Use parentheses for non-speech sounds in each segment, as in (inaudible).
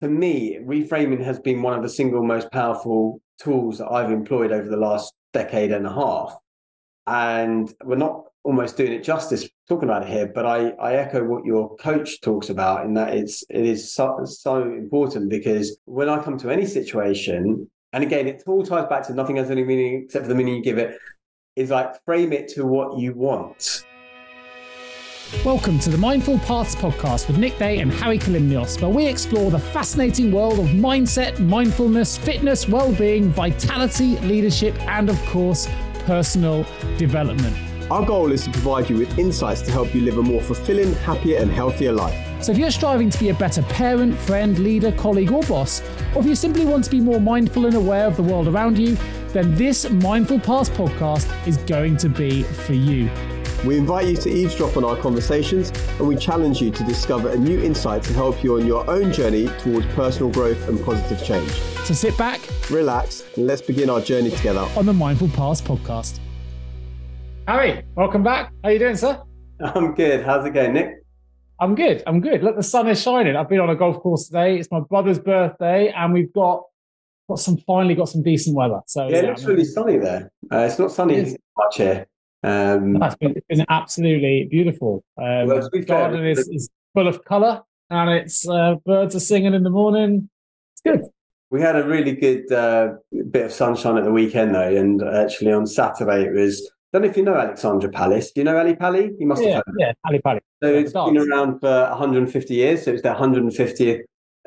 for me, reframing has been one of the single most powerful tools that I've employed over the last decade and a half. And we're not almost doing it justice talking about it here, but I, I echo what your coach talks about in that it's it is so, so important because when I come to any situation, and again, it all ties back to nothing has any meaning except for the meaning you give it, is like frame it to what you want. Welcome to the Mindful Paths podcast with Nick Day and Hari Kalymnios, where we explore the fascinating world of mindset, mindfulness, fitness, well-being, vitality, leadership, and of course, personal development. Our goal is to provide you with insights to help you live a more fulfilling, happier, and healthier life. So if you're striving to be a better parent, friend, leader, colleague, or boss, or if you simply want to be more mindful and aware of the world around you, then this Mindful Paths podcast is going to be for you. We invite you to eavesdrop on our conversations and we challenge you to discover a new insight to help you on your own journey towards personal growth and positive change. So sit back, relax, and let's begin our journey together on the Mindful Paths podcast. Hari, welcome back. How are you doing, sir? I'm good. How's it going, Nick? I'm good. I'm good. Look, the sun is shining. I've been on a golf course today. It's my brother's birthday, and we've got got some finally got some decent weather. So yeah, yeah it's really sunny there. Uh, it's not sunny it much here. Um, it's, been, it's been absolutely beautiful. Um, well, the garden is, is, full of colour and it's uh, birds are singing in the morning. It's good. We had a really good uh, bit of sunshine at the weekend though, and actually on Saturday it was. I don't know if you know Alexandra Palace. Do you know Ali Pali? You must yeah, have. Yeah, Ali Pali. So it's been around for 150 years. So it's their 150th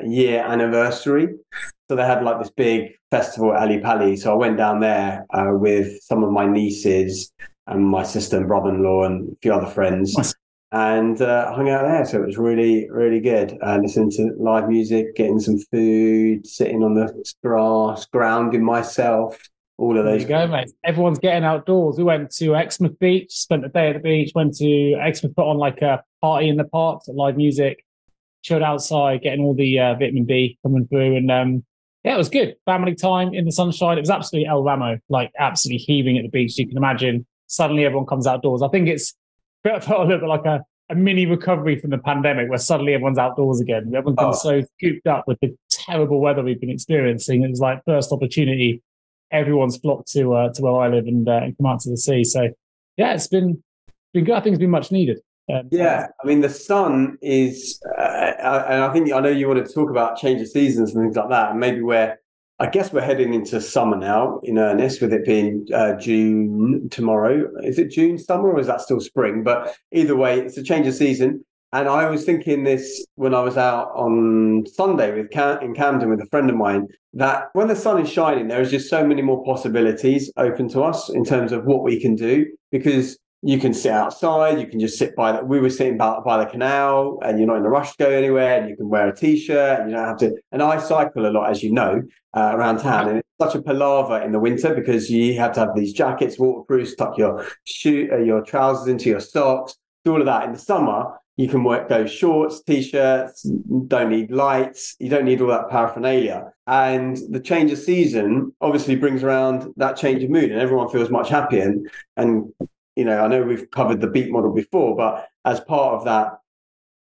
year anniversary. So they had like this big festival at Ali Pali. So I went down there uh, with some of my nieces and my sister and brother-in-law and a few other friends. Nice. And uh, hung out there, so it was really, really good. Uh, listening to live music, getting some food, sitting on the grass, grounding myself, all of those. There you go, mate. Everyone's getting outdoors. We went to Exmouth Beach, spent the day at the beach, went to Exmouth, put on like a party in the park, live music, chilled outside, getting all the uh, vitamin D coming through. And um, yeah, it was good. Family time in the sunshine. It was absolutely El Ramo, like absolutely heaving at the beach. You can imagine suddenly everyone comes outdoors. I think it's (laughs) felt a little bit like a, a mini recovery from the pandemic where suddenly everyone's outdoors again. Everyone's been oh. so cooped up with the terrible weather we've been experiencing. It was like first opportunity. Everyone's flocked to uh, to where I live and, uh, and come out to the sea. So yeah, it's been been good. I think it's been much needed. Um, yeah, I mean the sun is, uh, and I think I know you want to talk about change of seasons and things like that, and maybe where I guess we're heading into summer now in earnest, with it being uh, June tomorrow. Is it June summer or is that still spring? But either way, it's a change of season. And I was thinking this when I was out on Sunday with Cam- in Camden with a friend of mine that when the sun is shining, there is just so many more possibilities open to us in terms of what we can do because you can sit outside. You can just sit by the, we were sitting by, by the canal and you're not in a rush to go anywhere and you can wear a t-shirt and you don't have to, and I cycle a lot, as you know, uh, around town and it's such a palaver in the winter because you have to have these jackets, waterproof, tuck your shoe, uh, your trousers into your socks, do all of that. In the summer, you can work, go shorts, t-shirts, don't need lights, you don't need all that paraphernalia. And the change of season obviously brings around that change of mood and everyone feels much happier. And, and you know, I know we've covered the beat model before, but as part of that,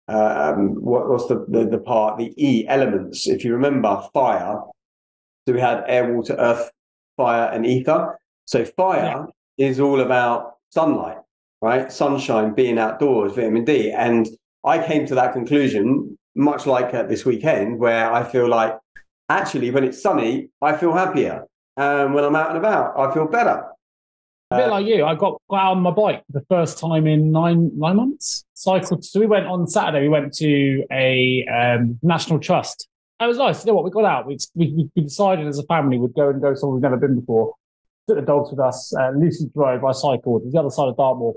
um, what, was the, the, the part, the E elements? If you remember, fire. So we had air, water, earth, fire, and ether. So fire yeah. is all about sunlight, right? Sunshine, being outdoors, vitamin D. And I came to that conclusion, much like at this weekend, where I feel like actually, when it's sunny, I feel happier. And when I'm out and about, I feel better. A bit like you, I got, got out on my bike the first time in nine nine months. Cycled. So we went on Saturday. We went to a um, National Trust. It was nice. You know what? We got out. We, we, we decided as a family we'd go and go somewhere we've never been before. Took the dogs with us. Uh, Lucy drove. I cycled. It was the other side of Dartmoor,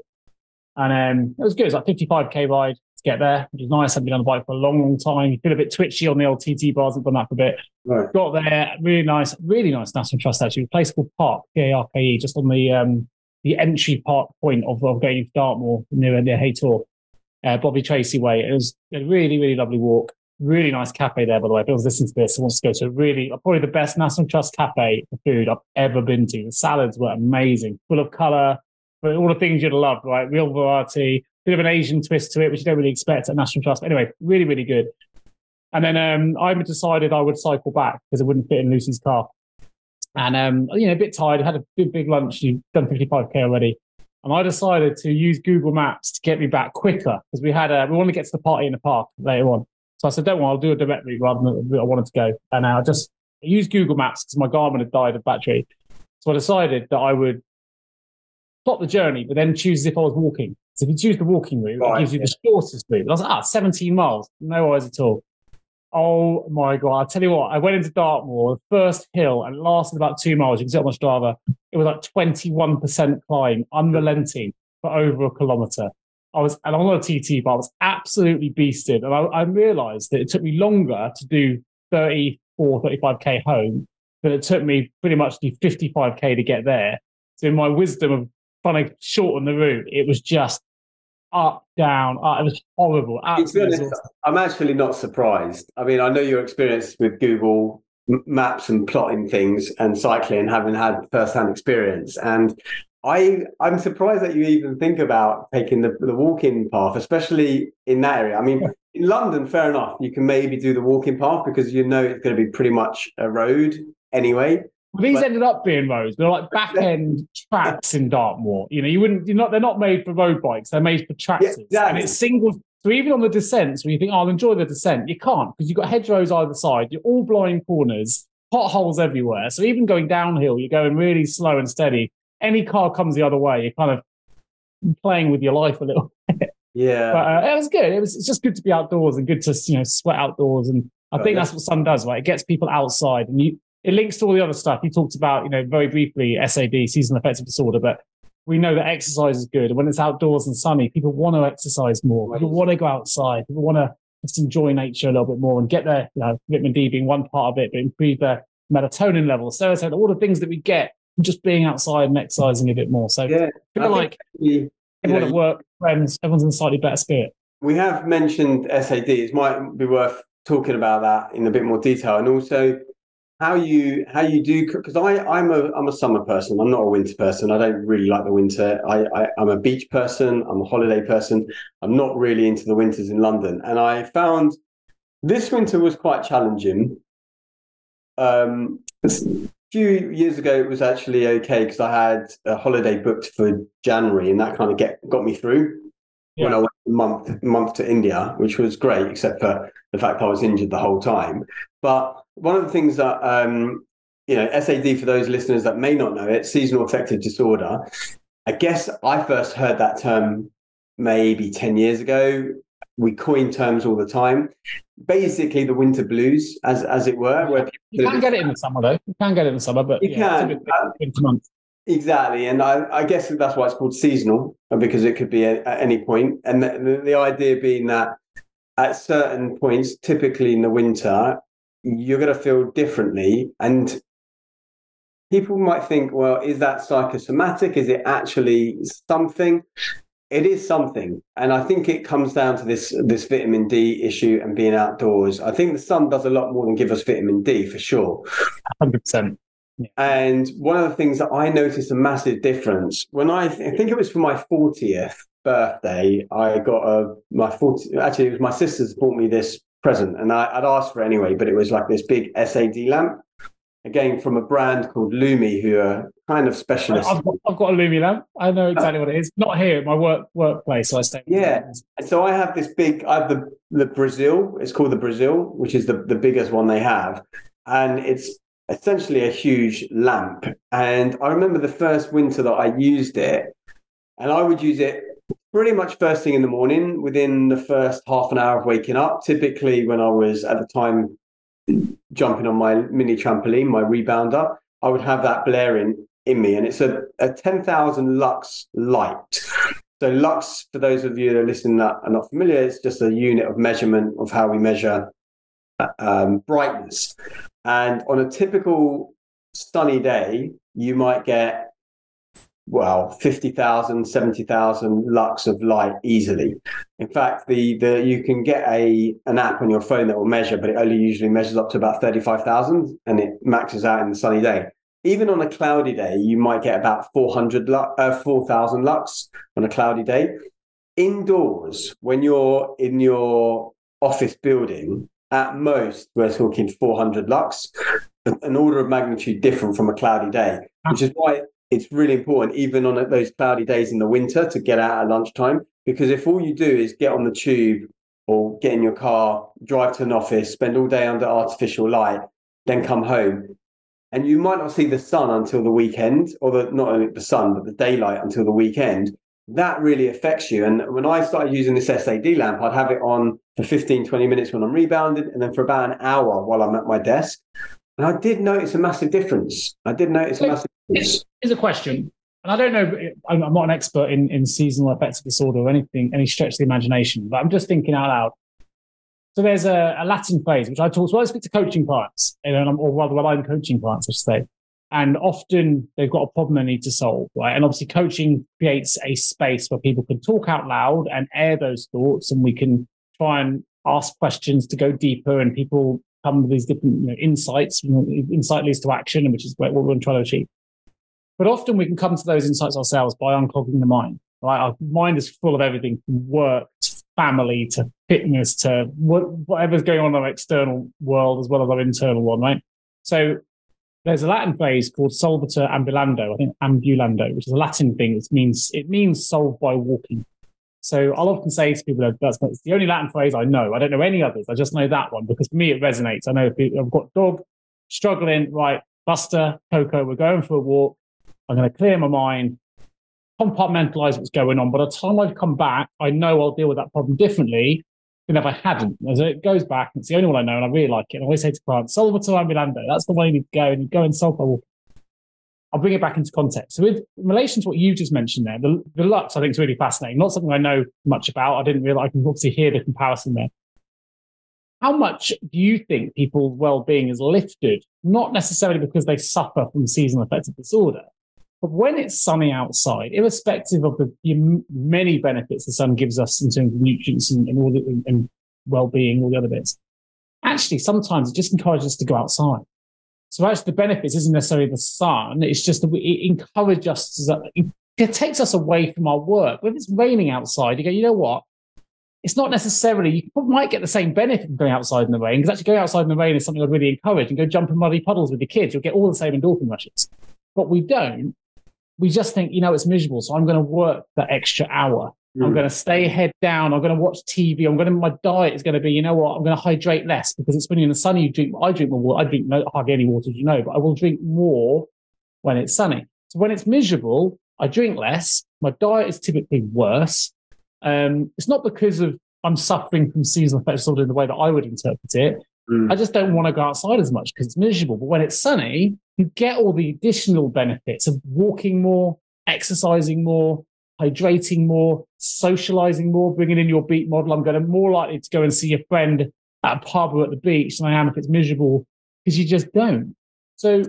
and um, it was good. It was like 55k ride to get there, which is nice. I've been on the bike for a long, long time. You feel a bit twitchy on the old TT bars. I've done that for a bit. Right. Got there, really nice, really nice National Trust actually. A place called Parke, P-A-R-K-E, just on the um, the entry part point of, of going to Dartmoor near near Haytor, uh, Bovey Tracey way. It was a really, really lovely walk. Really nice cafe there, by the way. If anyone's listening to this and wants to go to really, probably the best National Trust cafe for food I've ever been to. The salads were amazing, full of colour, all the things you'd love, right? Real variety, bit of an Asian twist to it, which you don't really expect at National Trust. But anyway, really, really good. And then um, I decided I would cycle back because it wouldn't fit in Lucy's car. And um, you know, a bit tired. Had a big, big lunch. You've done 55k already, and I decided to use Google Maps to get me back quicker because we had a we want to get to the party in the park later on. So I said, "Don't worry, I'll do a direct route rather than I wanted to go." And I just used Google Maps because my Garmin had died of battery. So I decided that I would plot the journey, but then choose if I was walking. So if you choose the walking route, right, it gives you yeah. the shortest route. I was like, ah, 17 miles, no worries at all. Oh my god! I tell you what, I went into Dartmoor, the first hill, and it lasted about two miles. You can see it on my Strava. It was like twenty-one percent climb, unrelenting for over a kilometre. I was, and I'm on a TT, but I was absolutely beasted. And I, I realised that it took me longer to do 34, 35k home than it took me pretty much to do 55k to get there. So in my wisdom of trying to shorten the route, it was just up, down. Uh, it was horrible. Honest, I'm actually not surprised. I mean, I know your experience with Google Maps and plotting things and cycling, having had first-hand experience, and I I'm surprised that you even think about taking the, the walking path, especially in that area. I mean, yeah. in London, fair enough, you can maybe do the walking path because you know it's going to be pretty much a road anyway. These but, ended up being roads. They're like back end (laughs) tracks in Dartmoor. You know, you wouldn't. You're not. They're not made for road bikes. They're made for tractors. Yeah, exactly. And it's single. So even on the descents, where you think, oh, "I'll enjoy the descent," you can't because you've got hedgerows either side. You're all blind corners, potholes everywhere. So even going downhill, you're going really slow and steady. Any car comes the other way, you're kind of playing with your life a little. (laughs) Yeah, but uh, it was good. It was. It's just good to be outdoors and good to you know sweat outdoors, and I think that's what sun does, right? It gets people outside, and you it links to all the other stuff. You talked about, you know, very briefly SAD, seasonal affective disorder, but we know that exercise is good. When it's outdoors and sunny, people want to exercise more. People want to go outside. People want to just enjoy nature a little bit more and get their, you know, vitamin D being one part of it, but improve their melatonin levels, serotonin, all the things that we get from just being outside and exercising a bit more. So yeah, feel like everyone know, at work, friends, everyone's in a slightly better spirit. We have mentioned SAD. It might be worth talking about that in a bit more detail. And also how you how you do because I I'm a I'm a summer person. I'm not a winter person. I don't really like the winter. I, I am a beach person. I'm a holiday person. I'm not really into the winters in London. And I found this winter was quite challenging. Um, a few years ago, it was actually okay because I had a holiday booked for January, and that kind of get got me through yeah. when I went month month to India, which was great, except for the fact I was injured the whole time. But one of the things that um, you know, SAD for those listeners that may not know it, seasonal affective disorder. I guess I first heard that term maybe 10 years ago. We coin terms all the time. Basically, the winter blues, as as it were. Where you can get it in the summer, though. You can get it in the summer, but you yeah, can. Uh, winter month. Exactly, and I, I, guess that's why it's called seasonal because it could be at, at any point. And the, the, idea being that at certain points, typically in the winter, you're going to feel differently. And people might think, well, is that psychosomatic? Is it actually something? It is something. And I think it comes down to this this vitamin D issue and being outdoors. I think the sun does a lot more than give us vitamin D for sure. 100%. Yeah. And one of the things that I noticed a massive difference when I, th- I think it was for my 40th birthday, I got a my 40 actually it was my sisters bought me this present, and I, would asked for it anyway, but it was like this big SAD lamp, again from a brand called Lumie, who are kind of specialists. I've got, I've got a Lumie lamp. I know uh, exactly what it is. Not here, my work workplace. So I stay. Yeah, so I have this big. I have the the Brazil. It's called the Brazil, which is the the biggest one they have, and it's essentially a huge lamp. And I remember the first winter that I used it, and I would use it pretty much first thing in the morning within the first half an hour of waking up. Typically, when I was at the time jumping on my mini trampoline, my rebounder, I would have that blaring in me. And it's a, a 10,000 lux light. So, lux, for those of you that are listening that are not familiar, it's just a unit of measurement of how we measure um, brightness. And on a typical sunny day, you might get well 50,000 70,000 lux of light easily. In fact the the you can get a an app on your phone that will measure but it only usually measures up to about 35,000 and it maxes out in the sunny day. Even on a cloudy day you might get about 400 uh, 4,000 lux on a cloudy day. Indoors when you're in your office building at most, we're talking 400 lux, an order of magnitude different from a cloudy day, ah. which is why it's really important, even on those cloudy days in the winter, to get out at lunchtime. Because if all you do is get on the tube or get in your car, drive to an office, spend all day under artificial light, then come home, and you might not see the sun until the weekend, or the, not only the sun, but the daylight until the weekend. That really affects you. And when I started using this SAD lamp, I'd have it on for 15, 20 minutes when I'm rebounding, and then for about an hour while I'm at my desk. And I did notice a massive difference. I did notice a massive difference. Here's a question. And I don't know, I'm not an expert in, in seasonal affective disorder or anything, any stretch of the imagination, but I'm just thinking out loud. So there's a, a Latin phrase, which I talk, so I speak to coaching clients, or rather, when I'm coaching clients, I should say. And often they've got a problem they need to solve, right? And obviously, coaching creates a space where people can talk out loud and air those thoughts, and we can try and ask questions to go deeper, and people come with these different you know, insights. Insight leads to action, which is what we're trying to achieve. But often we can come to those insights ourselves by unclogging the mind. Right, our mind is full of everything from work to family to fitness to whatever's going on in our external world as well as our internal one. Right, so there's a Latin phrase called solvitur ambulando. I think ambulando, which is a Latin thing. It means it means solve by walking. So I'll often say to people that that's, that's the only Latin phrase I know. I don't know any others. I just know that one because for me it resonates. I know if I've got dog struggling, right, Buster, Coco, we're going for a walk. I'm going to clear my mind, compartmentalize what's going on. By the time I've come back, I know I'll deal with that problem differently than if I hadn't. As it goes back, it's the only one I know, and I really like it. And I always say to clients, Solvitur ambulando, that's the way you need to go, and you go and solve walking. I'll bring it back into context. So, with in relation to what you just mentioned there, the, the Lux I think is really fascinating. Not something I know much about. I didn't realize I can obviously hear the comparison there. How much do you think people's well-being is lifted? Not necessarily because they suffer from seasonal affective disorder, but when it's sunny outside, irrespective of the, the many benefits the sun gives us in terms of nutrients and, and all the and, and well-being, all the other bits, actually sometimes it just encourages us to go outside. So actually, the benefits isn't necessarily the sun; it's just that it encourages us. To, it takes us away from our work. When it's raining outside, you go, you know what? It's not necessarily you might get the same benefit from going outside in the rain because actually going outside in the rain is something I'd really encourage. And go jump in muddy puddles with the kids; you'll get all the same endorphin rushes. But we don't. We just think, you know, it's miserable, so I'm going to work that extra hour I'm going to stay head down. I'm going to watch TV. I'm going to, my diet is going to be, you know what? I'm going to hydrate less because it's when you're in the sun, you drink, I drink more water. I drink no, hardly any water, you know, but I will drink more when it's sunny. So when it's miserable, I drink less. My diet is typically worse. Um, it's not because of I'm suffering from seasonal affective disorder in the way that I would interpret it. Mm. I just don't want to go outside as much because it's miserable. But when it's sunny, you get all the additional benefits of walking more, exercising more, hydrating more, socializing more, bringing in your beat model. I'm going to more likely to go and see a friend at a pub or at the beach than I am if it's miserable because you just don't. So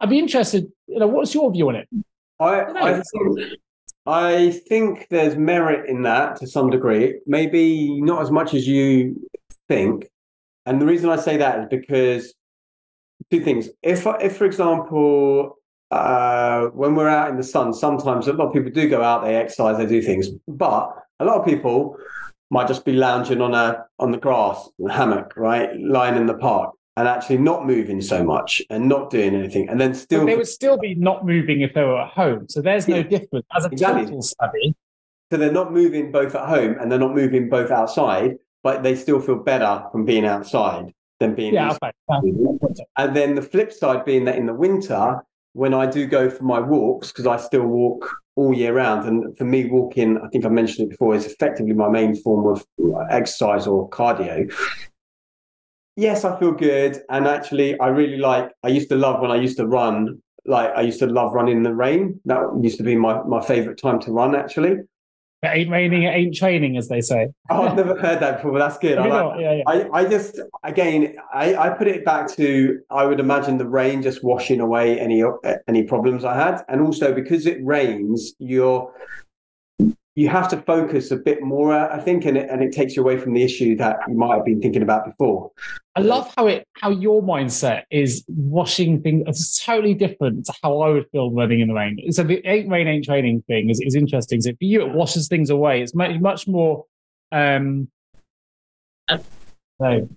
I'd be interested, you know, what's your view on it? I, I, I, think, I think there's merit in that to some degree, maybe not as much as you think. And the reason I say that is because two things. If, if for example, uh, when we're out in the sun, sometimes a lot of people do go out, they exercise, they do things, but a lot of people might just be lounging on a on the grass, a hammock, right, lying in the park, and actually not moving so much and not doing anything, and then still but they would still be not moving if they were at home. So there's no yeah, difference as a exactly. total study. So they're not moving both at home and they're not moving both outside, but they still feel better from being outside than being yeah, okay. And then the flip side being that in the winter when I do go for my walks, because I still walk all year round, and for me, walking, I think I mentioned it before, is effectively my main form of exercise or cardio. Yes, I feel good. And actually, I really like, I used to love when I used to run, like, I used to love running in the rain. That used to be my, my favorite time to run, actually. It ain't raining, it ain't training, as they say. oh, I've never heard that before, that's good. I, like, yeah, yeah. I, I just, again, I, I put it back to, I would imagine the rain just washing away any any problems I had. And also because it rains, you're you have to focus a bit more, I think, and it, and it takes you away from the issue that you might have been thinking about before. I love how it how your mindset is washing things. It's totally different to how I would feel running in the rain. So the ain't rain ain't training thing is, is interesting. So for you, it washes things away. It's much much more. Um, so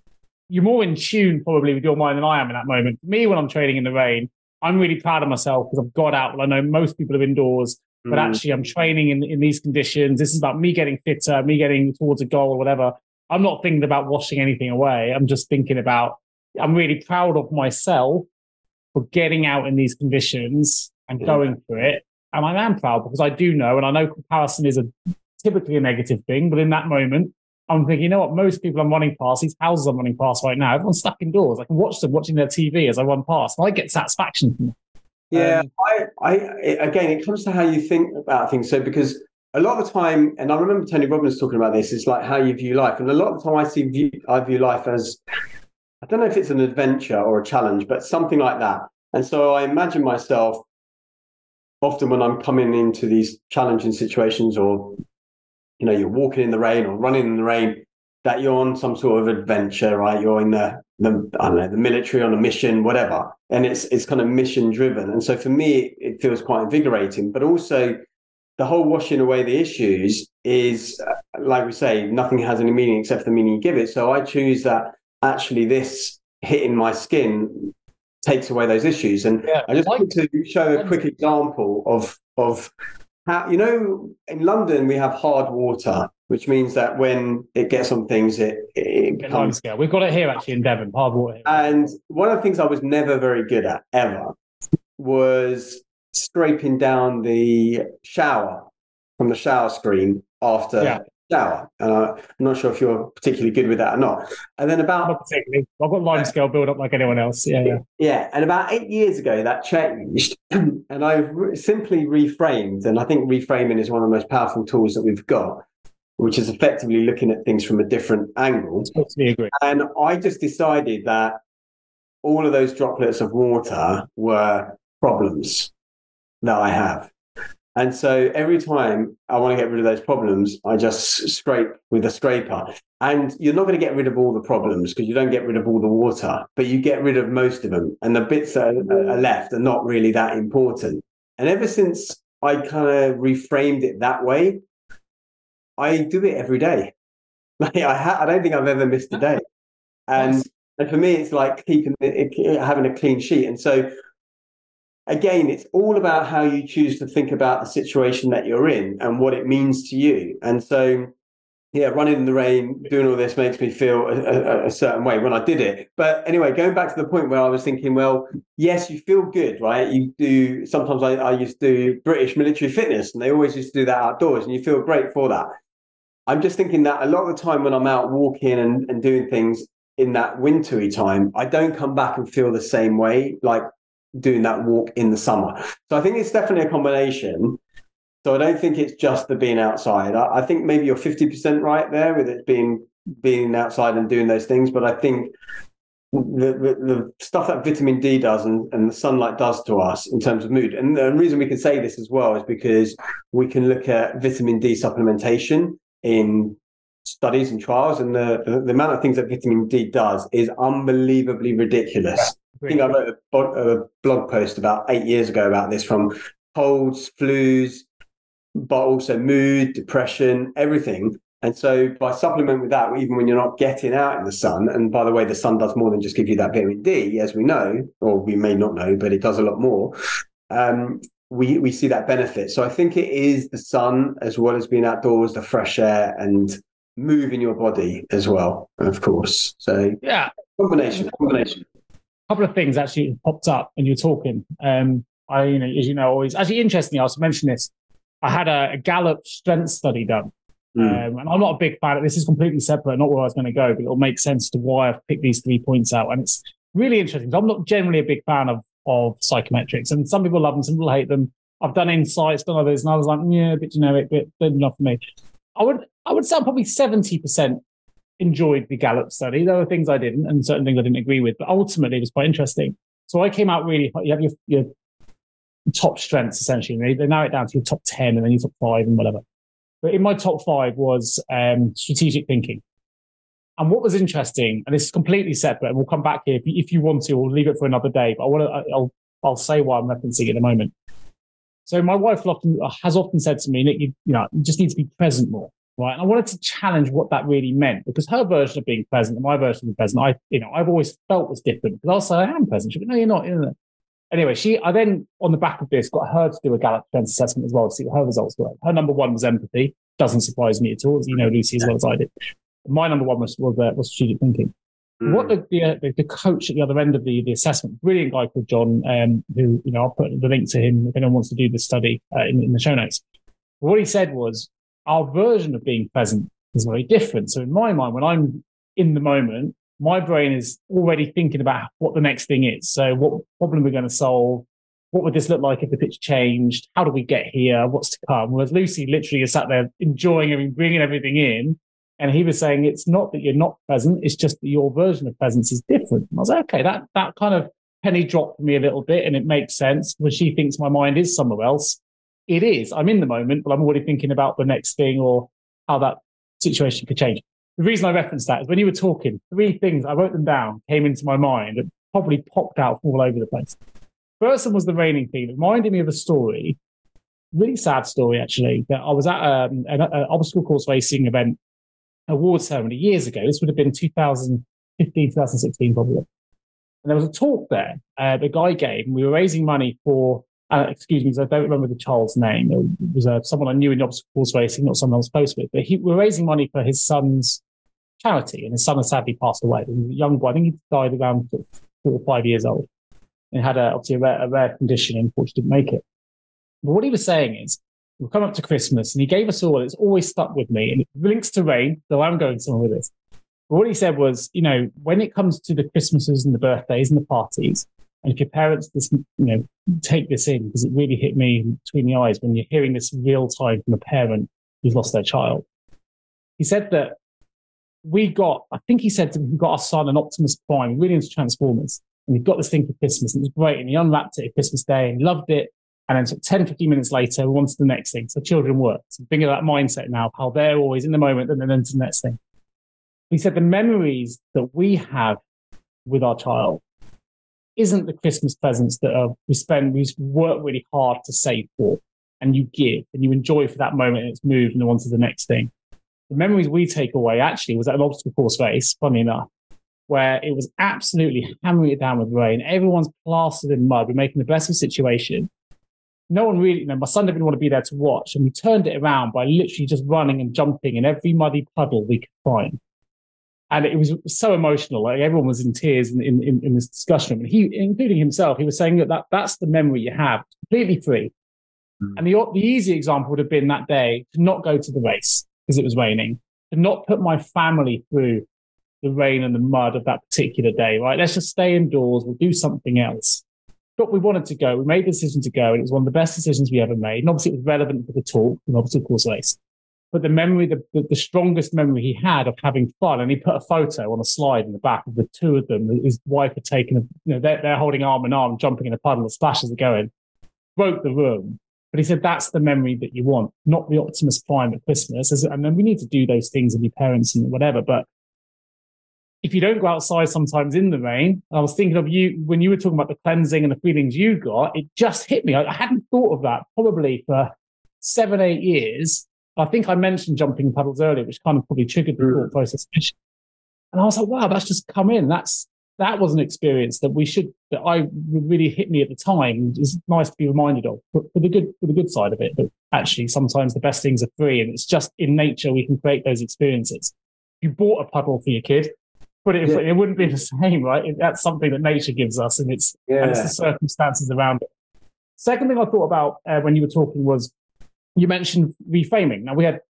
you're more in tune probably with your mind than I am in that moment. For me, when I'm training in the rain, I'm really proud of myself because I've got out. Well, I know most people are indoors, but mm. actually I'm training in, in these conditions. This is about me getting fitter, me getting towards a goal or whatever. I'm not thinking about washing anything away. I'm just thinking about, I'm really proud of myself for getting out in these conditions and yeah. going for it. And I am proud because I do know, and I know comparison is a typically a negative thing, but in that moment, I'm thinking, you know what? Most people I'm running past, these houses I'm running past right now, everyone's stuck indoors. I can watch them watching their TV as I run past, and I get satisfaction from it. Yeah, um, I, I, again, it comes to how you think about things. So, because a lot of the time, and I remember Tony Robbins talking about this, is like how you view life. And a lot of the time, I see view, I view life as, I don't know if it's an adventure or a challenge, but something like that. And so I imagine myself often when I'm coming into these challenging situations or you know you're walking in the rain or running in the rain that you're on some sort of adventure right? You're in the the I don't know the military on a mission whatever. And it's it's kind of mission driven. And so for me it feels quite invigorating but also the whole washing away the issues is uh, like we say nothing has any meaning except the meaning you give it. So I choose that actually this hitting my skin takes away those issues. And yeah. I just want to show a quick example of of how you know in London we have hard water, which means that when it gets on things, it, it becomes. Scale. We've got it here actually in Devon, hard water. And one of the things I was never very good at ever was scraping down the shower from the shower screen after yeah shower. And I, am not sure if you're particularly good with that or not. And then about not particularly, I've got line scale build up like anyone else. Yeah, yeah. Yeah, and about eight years ago that changed, (clears throat) and I re- simply reframed. And I think reframing is one of the most powerful tools that we've got. Which is effectively looking at things from a different angle. Totally agree. And I just decided that all of those droplets of water were problems that I have. And so every time I want to get rid of those problems, I just scrape with a scraper. And you're not going to get rid of all the problems because you don't get rid of all the water, but you get rid of most of them. And the bits that are left are not really that important. And ever since I kind of reframed it that way, I do it every day. (laughs) Like I, ha- I don't think I've ever missed a day. And, and for me, it's like keeping it, having a clean sheet. And so again, it's all about how you choose to think about the situation that you're in and what it means to you. And so, yeah, running in the rain, doing all this makes me feel a, a, a, certain way when I did it. But anyway, going back to the point where I was thinking, well, yes, you feel good, right? You do. Sometimes I, I used to do British military fitness, and they always used to do that outdoors, and you feel great for that. I'm just thinking that a lot of the time when I'm out walking and, and doing things in that wintry time, I don't come back and feel the same way. Like doing that walk in the summer. So I think it's definitely a combination. So I don't think it's just the being outside. I, I think maybe you're 50% right there with it being being outside and doing those things. But I think the, the, the, stuff that vitamin D does and, and the sunlight does to us in terms of mood. And the reason we can say this as well is because we can look at vitamin D supplementation in studies and trials, and the, the, the amount of things that vitamin D does is unbelievably ridiculous. I think I wrote a, a blog post about eight years ago about this from colds, flus, but also mood, depression, everything. And so by supplement with that, even when you're not getting out in the sun, and by the way, the sun does more than just give you that vitamin D, as we know, or we may not know, but it does a lot more. Um, we we see that benefit. So I think it is the sun as well as being outdoors, the fresh air, and moving your body as well, of course. So yeah, combination, combination A couple of things actually popped up when you're talking. Um, I, you know, as you know, always actually interestingly, I was mention this. I had a, a Gallup strength study done, mm. um, and I'm not a big fan. of This is completely separate, not where I was going to go, but it'll make sense to why I've picked these three points out, and it's really interesting. I'm not generally a big fan of of psychometrics, and some people love them, some people hate them. I've done insights, done others, and I was like, yeah, a bit generic, but enough for me. I would I would say I'm probably 70% enjoyed the Gallup study. There were things I didn't, and certain things I didn't agree with, but ultimately it was quite interesting. So I came out really. hot. You have your, your top strengths essentially. They, they narrow it down to your top ten, and then your top five, and whatever. But in my top five was um, strategic thinking. And what was interesting, and this is completely separate, and we'll come back here if you, if you want to, or leave it for another day. But I want to, I'll, I'll say why I'm referencing it in a moment. So my wife often has often said to me, Nick, you, you know, you just need to be present more. right? And I wanted to challenge what that really meant because her version of being present and my version of being present, I, you know, I've always felt was different because I'll say I am present. She go, no, you're not. You're not. Anyway, she, I then, on the back of this, got her to do a Gallup Strengths assessment as well to see what her results were. Her number one was empathy. Doesn't surprise me at all. You know, Lucy, as well as I did. My number one was, was, uh, was strategic thinking. Mm. What the, the, uh, the, coach at the other end of the, the assessment, brilliant guy called John, um, who, you know, I'll put the link to him if anyone wants to do the study uh, in, in the show notes. But what he said was, our version of being present is very different. So in my mind, when I'm in the moment, my brain is already thinking about what the next thing is. So what problem are we're going to solve? What would this look like if the pitch changed? How do we get here? What's to come? Whereas Lucy literally is sat there enjoying and bringing everything in. And he was saying it's not that you're not present, it's just that your version of presence is different. And I was like, okay, that that kind of penny dropped me a little bit and it makes sense. When she thinks my mind is somewhere else, it is. I'm in the moment, but I'm already thinking about the next thing or how that situation could change. The reason I referenced that is when you were talking, three things, I wrote them down, came into my mind and probably popped out all over the place. First one was the raining thing. It reminded me of a story, really sad story actually, that I was at um, an, an obstacle course racing event award ceremony years ago. This would have been 2015, 2016 probably. And there was a talk there uh, the guy gave, and we were raising money for uh, excuse me, because I don't remember the child's name. It was uh, someone I knew in obstacle course racing, not someone I was close with. But he, we were raising money for his son's charity, and his son has sadly passed away. He was a young boy. I think he died around four or five years old. And had a, obviously a rare, a rare condition and unfortunately didn't make it. But what he was saying is, we'll come up to Christmas, and he gave us all, it's always stuck with me, and it links to rain, so I'm going somewhere with this. But what he said was, you know, when it comes to the Christmases and the birthdays and the parties, and if your parents just, you know, take this in, because it really hit me between the eyes when you're hearing this real time from a parent who's lost their child. He said that we got, I think he said we got our son an Optimus Prime, really into Transformers. And we got this thing for Christmas. And it was great. And he unwrapped it at Christmas Day and loved it. And then so 10, 15 minutes later, we wanted the next thing. So children work. So think of that mindset now, how they're always in the moment and then into the next thing. He said the memories that we have with our child isn't the Christmas presents that are, we spend, we work really hard to save for and you give and you enjoy for that moment and it's moved and then on to the next thing. The memories we take away actually was at an obstacle course race, funny enough, where it was absolutely hammering it down with rain. Everyone's plastered in mud. We're making the best of the situation. No one really, you know, my son didn't want to be there to watch. And we turned it around by literally just running and jumping in every muddy puddle we could find and it was so emotional. Like everyone was in tears in, in, in this discussion, room. and he, including himself, he was saying that, that that's the memory you have, completely free. Mm. And the the easy example would have been that day to not go to the race because it was raining, to not put my family through the rain and the mud of that particular day. Right, let's just stay indoors. We'll do something else. But we wanted to go. We made the decision to go, and it was one of the best decisions we ever made. And obviously, it was relevant for the talk, and obviously, course, race but the memory, the, the, the, strongest memory he had of having fun, and he put a photo on a slide in the back of the two of them. His wife had taken, a, you know, they're, they're holding arm in arm, jumping in a puddle, the splashes are going, broke the room. But he said that's the memory that you want, not the Optimus Prime at Christmas. And then we need to do those things with your parents and whatever. But if you don't go outside sometimes in the rain, I was thinking of you when you were talking about the cleansing and the feelings you got, it just hit me. I, I hadn't thought of that probably for seven, eight years I think I mentioned jumping puddles earlier, which kind of probably triggered the thought mm. process. And I was like, wow, that's just come in. That's that was an experience that we should that I really hit me at the time. It's nice to be reminded of, but for the good for the good side of it. But actually, sometimes the best things are free, and it's just in nature we can create those experiences. You bought a puddle for your kid, but it, yeah. it wouldn't be the (laughs) same, right? That's something that nature gives us, and it's yeah. and it's the circumstances around it. Second thing I thought about uh, when you were talking was you mentioned reframing. Now we had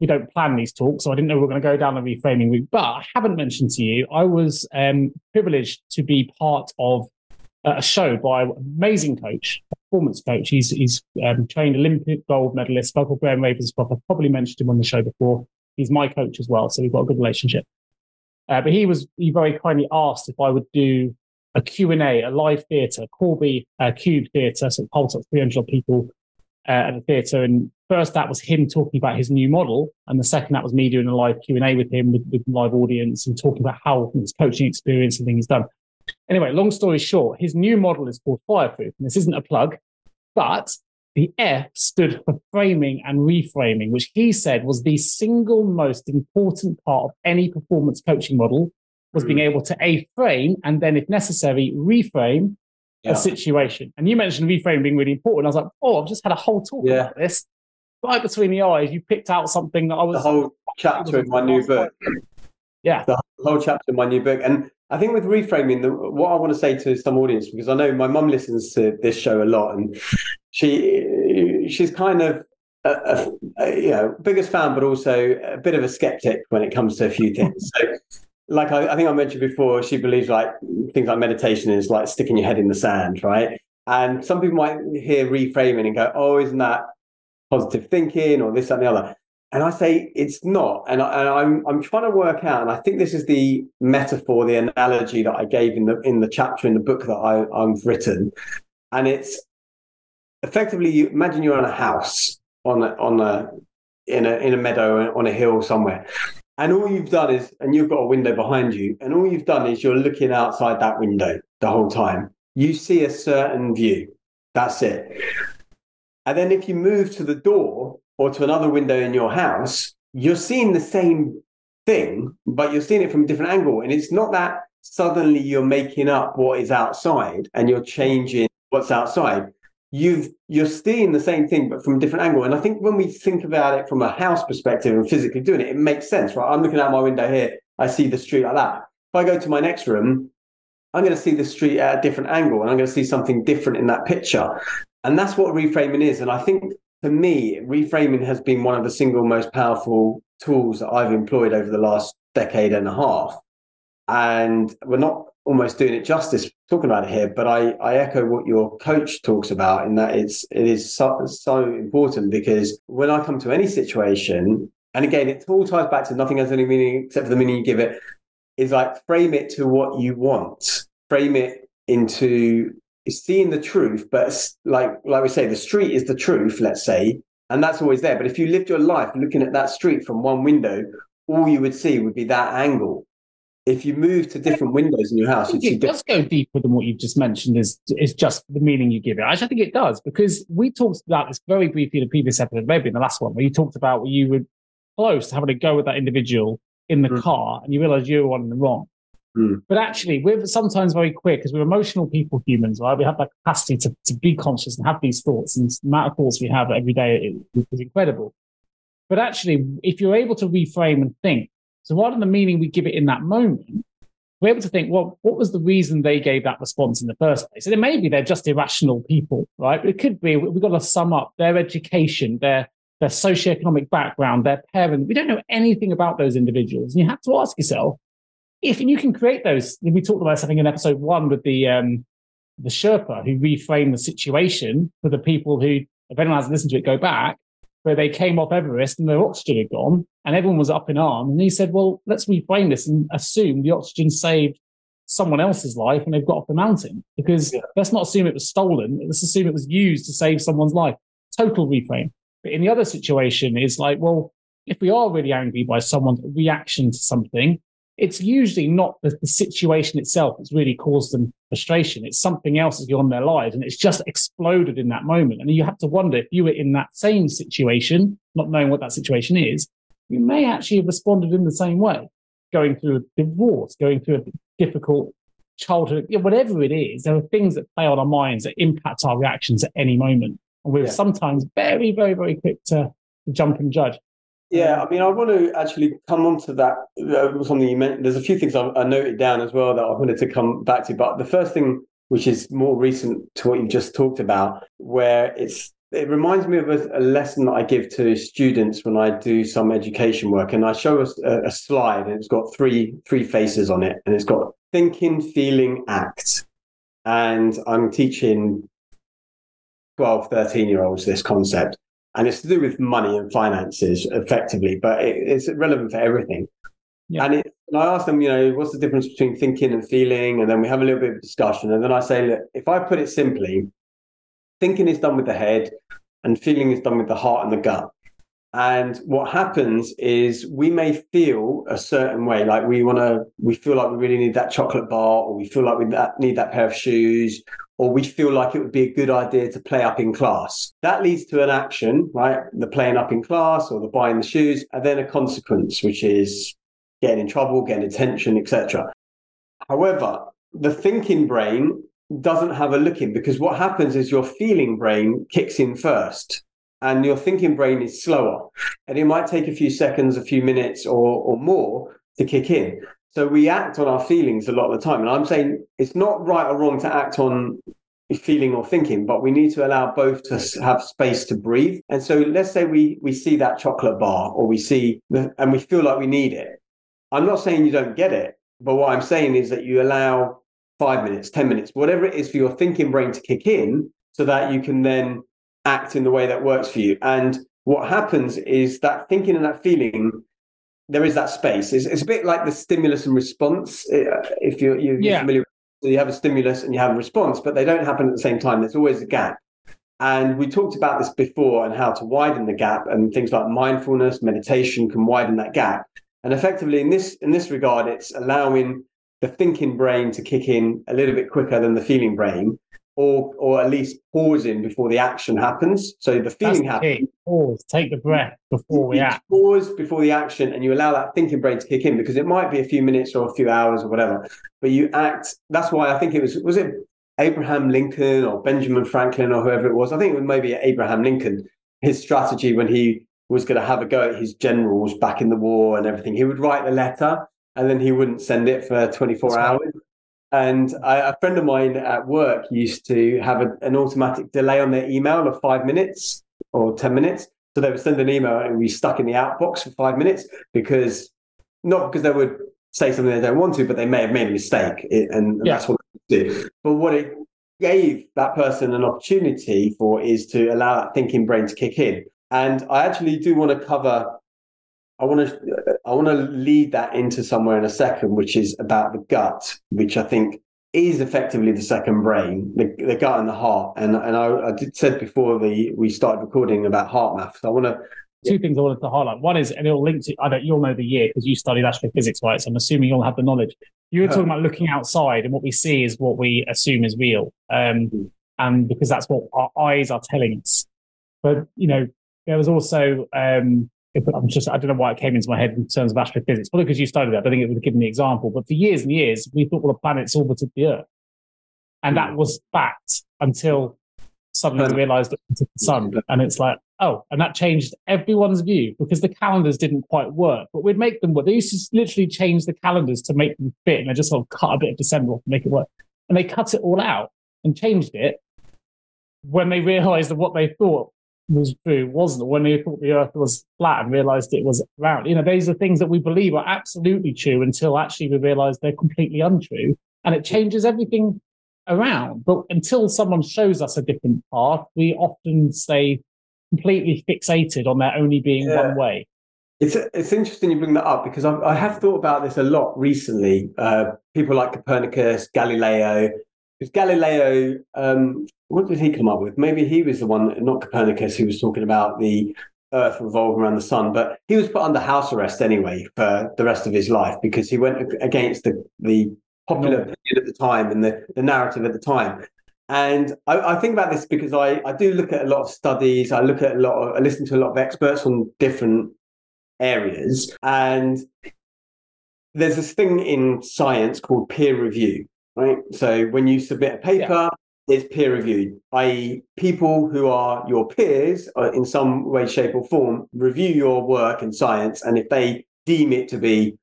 we don't plan these talks, so I didn't know we were going to go down the reframing route. But I haven't mentioned to you, I was um, privileged to be part of a show by an amazing coach, performance coach. He's he's um, trained Olympic gold medalist, Michael Graham Ravenscroft. I've probably mentioned him on the show before. He's my coach as well, so we've got a good relationship. Uh, but he was he very kindly asked if I would do a Q&A, a live theatre, Corby uh, Cube Theatre, so it holds up 300 people uh, at the theatre. And first, that was him talking about his new model, and the second, that was me doing a live Q and A with him with, with live audience and talking about how his coaching experience and things done. Anyway, long story short, his new model is called Fireproof, and this isn't a plug, but the F stood for framing and reframing, which he said was the single most important part of any performance coaching model was being hmm. able to A frame and then if necessary reframe yeah. a situation. And you mentioned reframing being really important. I was like, oh, I've just had a whole talk yeah. about this. Right between the eyes, you picked out something that I was the whole chapter in my new book. Yeah. The whole chapter in my new book. And I think with reframing, the, what I want to say to some audience, because I know my mum listens to this show a lot, and she she's kind of a, a, a, you know biggest fan, but also a bit of a skeptic when it comes to a few things. So, like I, I think I mentioned before, she believes like things like meditation is like sticking your head in the sand, right? And some people might hear reframing and go, "Oh, isn't that positive thinking or this that, and the other?" And I say it's not. And, I, and I'm I'm trying to work out, and I think this is the metaphor, the analogy that I gave in the in the chapter in the book that I, I've written. And it's effectively you imagine you're on a house on a, on a in a in a meadow on a hill somewhere. And all you've done is, and you've got a window behind you, and all you've done is you're looking outside that window the whole time. You see a certain view. That's it. And then if you move to the door, or to another window in your house, you're seeing the same thing, but you're seeing it from a different angle. And it's not that suddenly you're making up what is outside and you're changing what's outside. You've you're seeing the same thing but from a different angle. And I think when we think about it from a house perspective and physically doing it, it makes sense, right? I'm looking out my window here, I see the street like that. If I go to my next room, I'm going to see the street at a different angle and I'm going to see something different in that picture. And that's what reframing is. And I think for me, reframing has been one of the single most powerful tools that I've employed over the last decade and a half. And we're not almost doing it justice talking about it here, but I, I echo what your coach talks about in that it's it is so, so important because when I come to any situation, and again, it all ties back to nothing has any meaning except for the meaning you give it, is like frame it to what you want. Frame it into seeing the truth, but like like we say, the street is the truth, let's say, and that's always there. But if you lived your life looking at that street from one window, all you would see would be that angle. If you move to different windows in your house, it does go deeper than what you've just mentioned. Is is just the meaning you give it? Actually, I think it does because we talked about this very briefly in the previous episode, maybe in the last one, where you talked about where you were close to having a go with that individual in the mm. car, and you realised you were on the wrong. Mm. But actually, we're sometimes very quick because we're emotional people, humans, right? We have that capacity to, to be conscious and have these thoughts, and the amount of thoughts we have every day is, is incredible. But actually, if you're able to reframe and think, so what are the meaning we give it in that moment? We're able to think, well, what was the reason they gave that response in the first place? And it may be they're just irrational people, right? It could be we've got to sum up their education, their their socioeconomic background, their parents. We don't know anything about those individuals. And you have to ask yourself, if you can create those, we talked about something in episode one with the um, the Sherpa who reframed the situation for the people who, if anyone hasn't listened to it, go back, where they came off Everest and their oxygen had gone and everyone was up in arms. And he said, well, let's reframe this and assume the oxygen saved someone else's life and they've got off the mountain because yeah. let's not assume it was stolen. Let's assume it was used to save someone's life. Total reframe. But in the other situation, it's like, well, if we are really angry by someone's reaction to something, it's usually not the, the, situation itself that's really caused them frustration. It's something else that's gone on their lives and it's just exploded in that moment. And you have to wonder if you were in that same situation, not knowing what that situation is, you may actually have responded in the same way, going through a divorce, going through a difficult childhood, whatever it is. There are things that play on our minds that impact our reactions at any moment. And we're yeah. sometimes very, very, very quick to, to jump and judge. Yeah, I mean, I want to actually come on to that. Uh, something you mentioned. There's a few things I, I noted down as well that I wanted to come back to. But the first thing, which is more recent to what you just talked about, where it's it reminds me of a, a, lesson that I give to students when I do some education work, and I show a, a, slide, and it's got three three faces on it, and it's got thinking, feeling, act, and I'm teaching 12, 13 year olds this concept and it's to do with money and finances effectively, but it, it's relevant for everything. Yeah. And, it, and, I ask them, you know, what's the difference between thinking and feeling? And then we have a little bit of discussion. And then I say, look, if I put it simply, thinking is done with the head and feeling is done with the heart and the gut. And what happens is we may feel a certain way, like we want to, we feel like we really need that chocolate bar, or we feel like we need that pair of shoes, or we feel like it would be a good idea to play up in class. That leads to an action, right? The playing up in class or the buying the shoes, and then a consequence, which is getting in trouble, getting attention, etc. However, the thinking brain doesn't have a look in because what happens is your feeling brain kicks in first and your thinking brain is slower. And it might take a few seconds, a few minutes, or, or more to kick in. So we act on our feelings a lot of the time. And I'm saying it's not right or wrong to act on feeling or thinking, but we need to allow both to have space to breathe. And so let's say we we see that chocolate bar or we see the, and we feel like we need it. I'm not saying you don't get it, but what I'm saying is that you allow five minutes, 10 minutes, whatever it is for your thinking brain to kick in so that you can then act in the way that works for you. And what happens is that thinking and that feeling, there is that space. It's, it's a bit like the stimulus and response. Uh, if you're, you're yeah. familiar, you have a stimulus and you have a response, but they don't happen at the same time. There's always a gap. And we talked about this before and how to widen the gap, and things like mindfulness, meditation can widen that gap. And effectively, in this in this regard, it's allowing the thinking brain to kick in a little bit quicker than the feeling brain, or or at least pausing before the action happens. So the feeling happens. Pause. Take the breath before we act. Pause before the action, and you allow that thinking brain to kick in because it might be a few minutes or a few hours or whatever. But you act. That's why I think it was was it Abraham Lincoln or Benjamin Franklin or whoever it was. I think it was maybe Abraham Lincoln. His strategy when he was going to have a go at his generals back in the war and everything, he would write the letter and then he wouldn't send it for 24 That's hours. Right and I, a friend of mine at work used to have a, an automatic delay on their email of five minutes or 10 minutes. So they would send an email and be stuck in the outbox for five minutes because not because they would say something they don't want to, but they may have made a mistake. And, yeah. that's what they do. But what it gave that person an opportunity for is to allow that thinking brain to kick in. And I actually do want to cover I want to I want to lead that into somewhere in a second, which is about the gut, which I think is effectively the second brain, the, the gut and the heart. And and I, I did said before the we started recording about HeartMath. So I want to two things I wanted to highlight. One is, and it'll link to, I don't, you'll know the year because you studied astrophysics, right? So I'm assuming you'll have the knowledge. You were talking about looking outside and what we see is what we assume is real. Um, mm. and because that's what our eyes are telling us. But, you know, there was also, um, I'm just, I don't know why it came into my head in terms of astrophysics, probably because you studied that. I don't think it would have given the example. But for years and years, we thought, well, the planets orbited the Earth. And that hmm. was fact until suddenly we realized it was the sun. And it's like, oh, and that changed everyone's view because the calendars didn't quite work. But we'd make them work. They used to literally change the calendars to make them fit. And they just sort of cut a bit of December off to make it work. And they cut it all out and changed it when they realized that what they thought was true, wasn't it? When they thought the earth was flat and realized it was round. You know, these are things that we believe are absolutely true until actually we realize they're completely untrue. And it changes everything around. But until someone shows us a different path, we often stay completely fixated on there only being yeah. one way. It's it's interesting you bring that up because I've, I have thought about this a lot recently. Uh, people like Copernicus, Galileo, because Galileo, um, what did he come up with? Maybe he was the one, not Copernicus, who was talking about the Earth revolving around the sun, but he was put under house arrest anyway for the rest of his life because he went against the, the popular opinion at the time and the, the narrative at the time. And I, I, think about this because I, I do look at a lot of studies. I look at a lot of, I listen to a lot of experts on different areas. And there's this thing in science called peer review right? So when you submit a paper, yeah. it's peer reviewed, i.e., people who are your peers in some way, shape, or form review your work in science, and if they deem it to be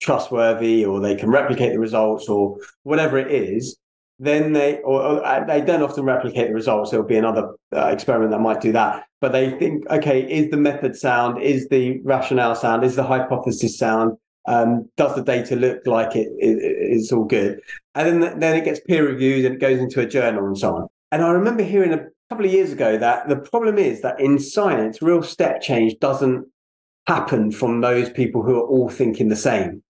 trustworthy or they can replicate the results or whatever it is, then they or, or uh, they don't often replicate the results. There'll be another uh, experiment that might do that, but they think, okay, is the method sound? Is the rationale sound? Is the hypothesis sound? Um, does the data look like it, it, it's all good? And then, then it gets peer reviewed and it goes into a journal and so on. And I remember hearing a couple of years ago that the problem is that in science, real step change doesn't happen from those people who are all thinking the same.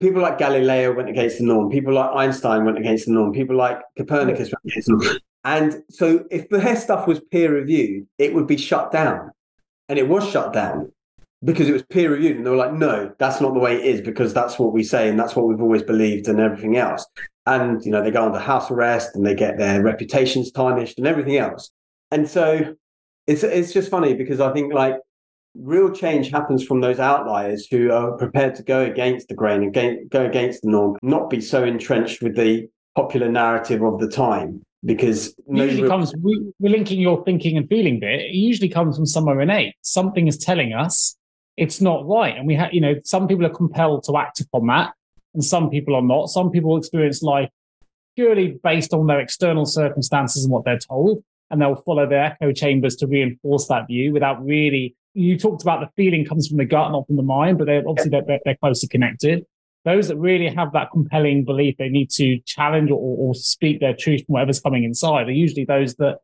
People like Galileo went against the norm. People like Einstein went against the norm. People like Copernicus went against the norm. And so if their stuff was peer reviewed, it would be shut down. and it was shut down because it was peer reviewed and they were like no that's not the way it is because that's what we say and that's what we've always believed and everything else. And you know they go under house arrest and they get their reputations tarnished and everything else. And so it's it's just funny because i think like real change happens from those outliers who are prepared to go against the grain and go against the norm not be so entrenched with the popular narrative of the time because no usually real- comes we, we're linking your thinking and feeling bit. It usually comes from somewhere innate. Something is telling us it's not right. And we have you know some people are compelled to act upon that and some people are not. Some people experience life purely based on their external circumstances and what they're told and they'll follow their echo chambers to reinforce that view without really you talked about the feeling comes from the gut not from the mind but they're obviously they're, they're closely connected. Those that really have that compelling belief they need to challenge or, or speak their truth from whatever's coming inside are usually those that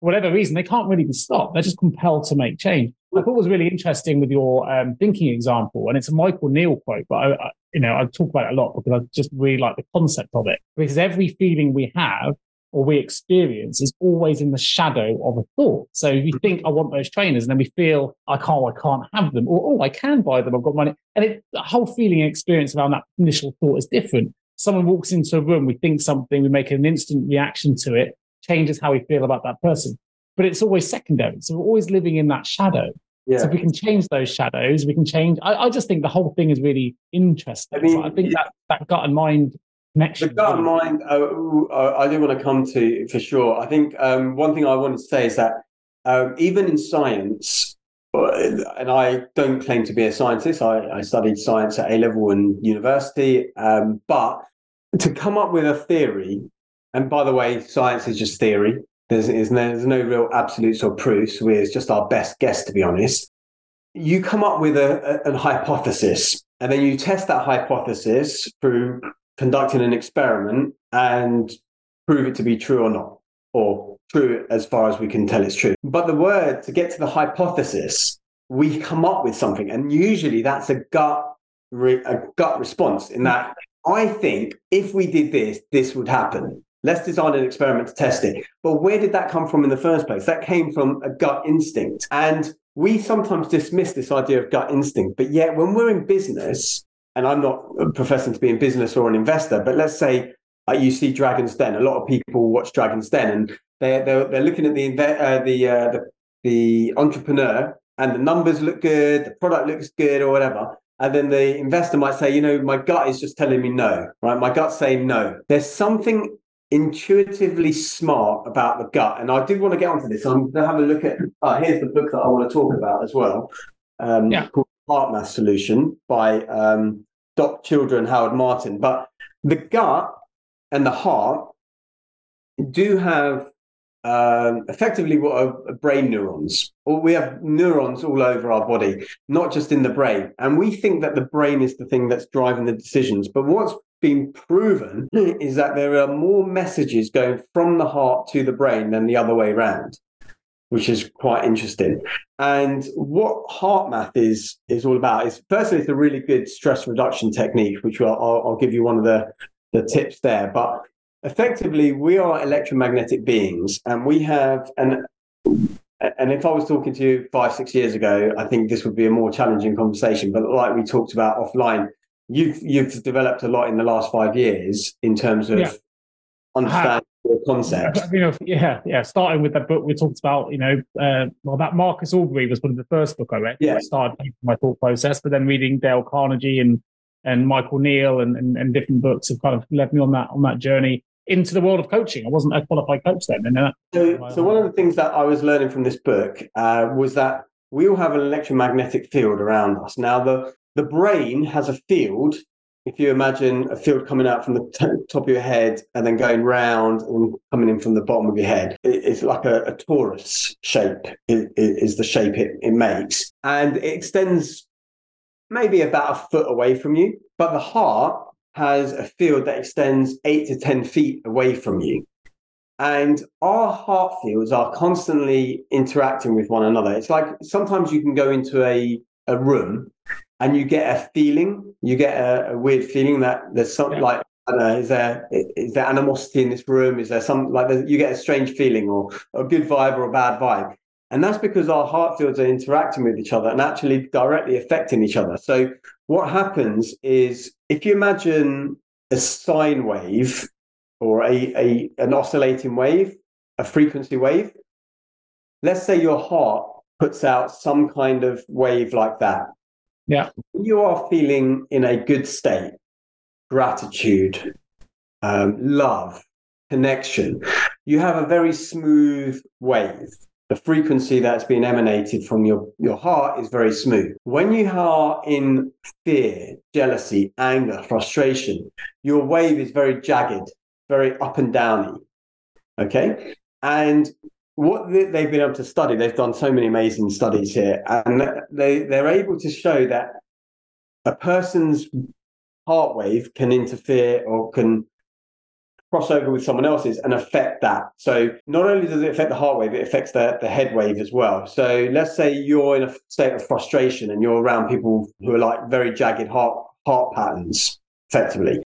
whatever reason they can't really be stopped they're just compelled to make change i thought was really interesting with your um, thinking example and it's a michael neill quote but I, I, you know i talk about it a lot because i just really like the concept of it because every feeling we have or we experience is always in the shadow of a thought. So if you think I want those trainers, and then we feel I can't, I can't have them, or oh, I can buy them, I've got money, and it, the whole feeling and experience around that initial thought is different. Someone walks into a room, we think something, we make an instant reaction to it, changes how we feel about that person, but it's always secondary. So we're always living in that shadow. Yeah. So if we can change those shadows, we can change. I, I just think the whole thing is really interesting. I mean, so I think that that gut and mind connection. The gut and mind, uh, I do want to come to for sure. I think um, one thing I want to say is that um, even in science, uh, and I don't claim to be a scientist. I, I studied science at A level in university, um, but to come up with a theory, and by the way, science is just theory. There's, there's, no, there's no real absolutes or proofs. We're just our best guess, to be honest. You come up with a, a, a hypothesis, and then you test that hypothesis through conducting an experiment and prove it to be true or not, or true as far as we can tell it's true. But the word to get to the hypothesis, we come up with something, and usually that's a gut re- a gut response. In that, I think if we did this, this would happen. Let's design an experiment to test it. But where did that come from in the first place? That came from a gut instinct. And we sometimes dismiss this idea of gut instinct. But yet, when we're in business, and I'm not professing to be in business or an investor, but let's say uh, you see Dragon's Den. A lot of people watch Dragon's Den, and they're they're, they're looking at the uh, the, uh, the the entrepreneur, and the numbers look good, the product looks good, or whatever. And then the investor might say, you know, my gut is just telling me no, right? My gut's saying no. There's something intuitively smart about the gut. And I do want to get onto this. I'm going to have a look at, uh, here's the book that I want to talk about as well. Um, yeah. called HeartMath Solution by um, Doc Childre, Howard Martin. But the gut and the heart do have um, effectively what are brain neurons. Or we have neurons all over our body, not just in the brain. And we think that the brain is the thing that's driving the decisions. But what's been proven (laughs) is that there are more messages going from the heart to the brain than the other way around which is quite interesting. And what heart math is is all about is firstly, it's a really good stress reduction technique, which I'll, I'll give you one of the the tips there. But effectively, we are electromagnetic beings, and we have an and if I was talking to you five, six years ago, I think this would be a more challenging conversation. But like we talked about offline, you've you've developed a lot in the last five years in terms of yeah. understanding concept. You know, yeah, yeah. Starting with that book we talked about, you know, uh, well, that Marcus Aubrey was one of the first book I read. Yeah, I started my thought process, but then reading Dale Carnegie and and Michael Neill and, and, and different books have kind of led me on that on that journey into the world of coaching. I wasn't a qualified coach then. And then so, so one of the things that I was learning from this book uh, was that we all have an electromagnetic field around us. Now, the the brain has a field if you imagine a field coming out from the t- top of your head and then going round and coming in from the bottom of your head, it, it's like a, a torus shape, it, it is the shape it, it makes. And it extends maybe about a foot away from you. But the heart has a field that extends eight to 10 feet away from you. And our heart fields are constantly interacting with one another. It's like sometimes you can go into a, a room and you get a feeling, you get a, a weird feeling that there's something yeah. like I don't know, is there is there animosity in this room? Is there some like you get a strange feeling or a good vibe or a bad vibe? And that's because our heart fields are interacting with each other and actually directly affecting each other. So, what happens is if you imagine a sine wave or a, a an oscillating wave, a frequency wave, let's say your heart puts out some kind of wave like that. Yeah. You are feeling in a good state, gratitude, um, love, connection. You have a very smooth wave. The frequency that's being emanated from your, your heart is very smooth. When you are in fear, jealousy, anger, frustration, your wave is very jagged, very up and downy. Okay. And what they've been able to study, they've done so many amazing studies here, and they, they're able to show that a person's heart wave can interfere or can cross over with someone else's and affect that. So not only does it affect the heart wave, it affects the, the head wave as well. So let's say you're in a state of frustration and you're around people who are like very jagged heart heart patterns, effectively.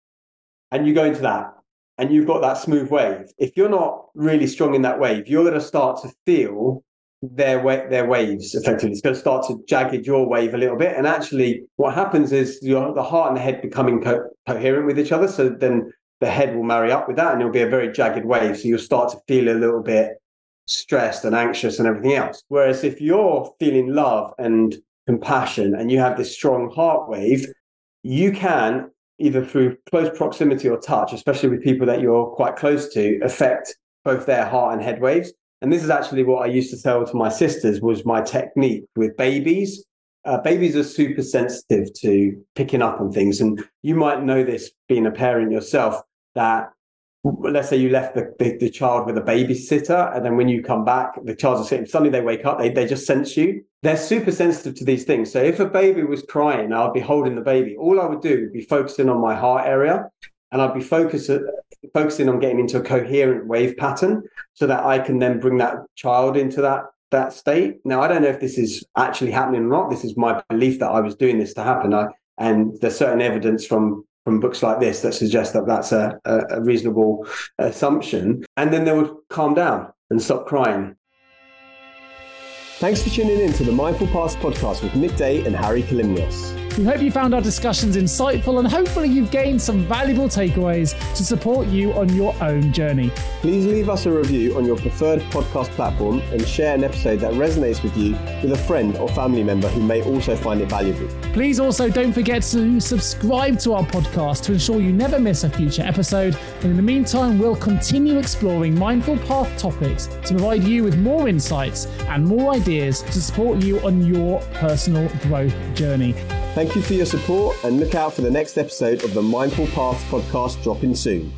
And you go into that and you've got that smooth wave. If you're not really strong in that wave, you're going to start to feel their wa- their waves effectively. It's going to start to jagged your wave a little bit. And actually, what happens is your the heart and the head becoming co- coherent with each other. So then the head will marry up with that, and it'll be a very jagged wave. So you'll start to feel a little bit stressed and anxious and everything else. Whereas if you're feeling love and compassion and you have this strong heart wave, you can either through close proximity or touch, especially with people that you're quite close to, affect both their heart and head waves. And this is actually what I used to tell to my sisters was my technique with babies. Uh, babies are super sensitive to picking up on things. And you might know this being a parent yourself that let's say you left the, the, the, child with a babysitter and then when you come back the child's asleep suddenly they wake up they, they just sense you. They're super sensitive to these things. So if a baby was crying i'd be holding the baby. All i would do would be focusing on my heart area and i'd be focus, focusing on getting into a coherent wave pattern so that i can then bring that child into that that state. Now i don't know if this is actually happening or not. This is my belief that i was doing this to happen. I, and there's certain evidence from from books like this that suggest that that's a, a, reasonable assumption. And then they would calm down and stop crying. Thanks for tuning in to the Mindful Paths podcast with Nick Day and Hari Kalymnios. We hope you found our discussions insightful and hopefully you've gained some valuable takeaways to support you on your own journey. Please leave us a review on your preferred podcast platform and share an episode that resonates with you with a friend or family member who may also find it valuable. Please also don't forget to subscribe to our podcast to ensure you never miss a future episode. And in the meantime, we'll continue exploring mindful path topics to provide you with more insights and more ideas to support you on your personal growth journey. Thank you for your support and look out for the next episode of the Mindful Path podcast dropping soon.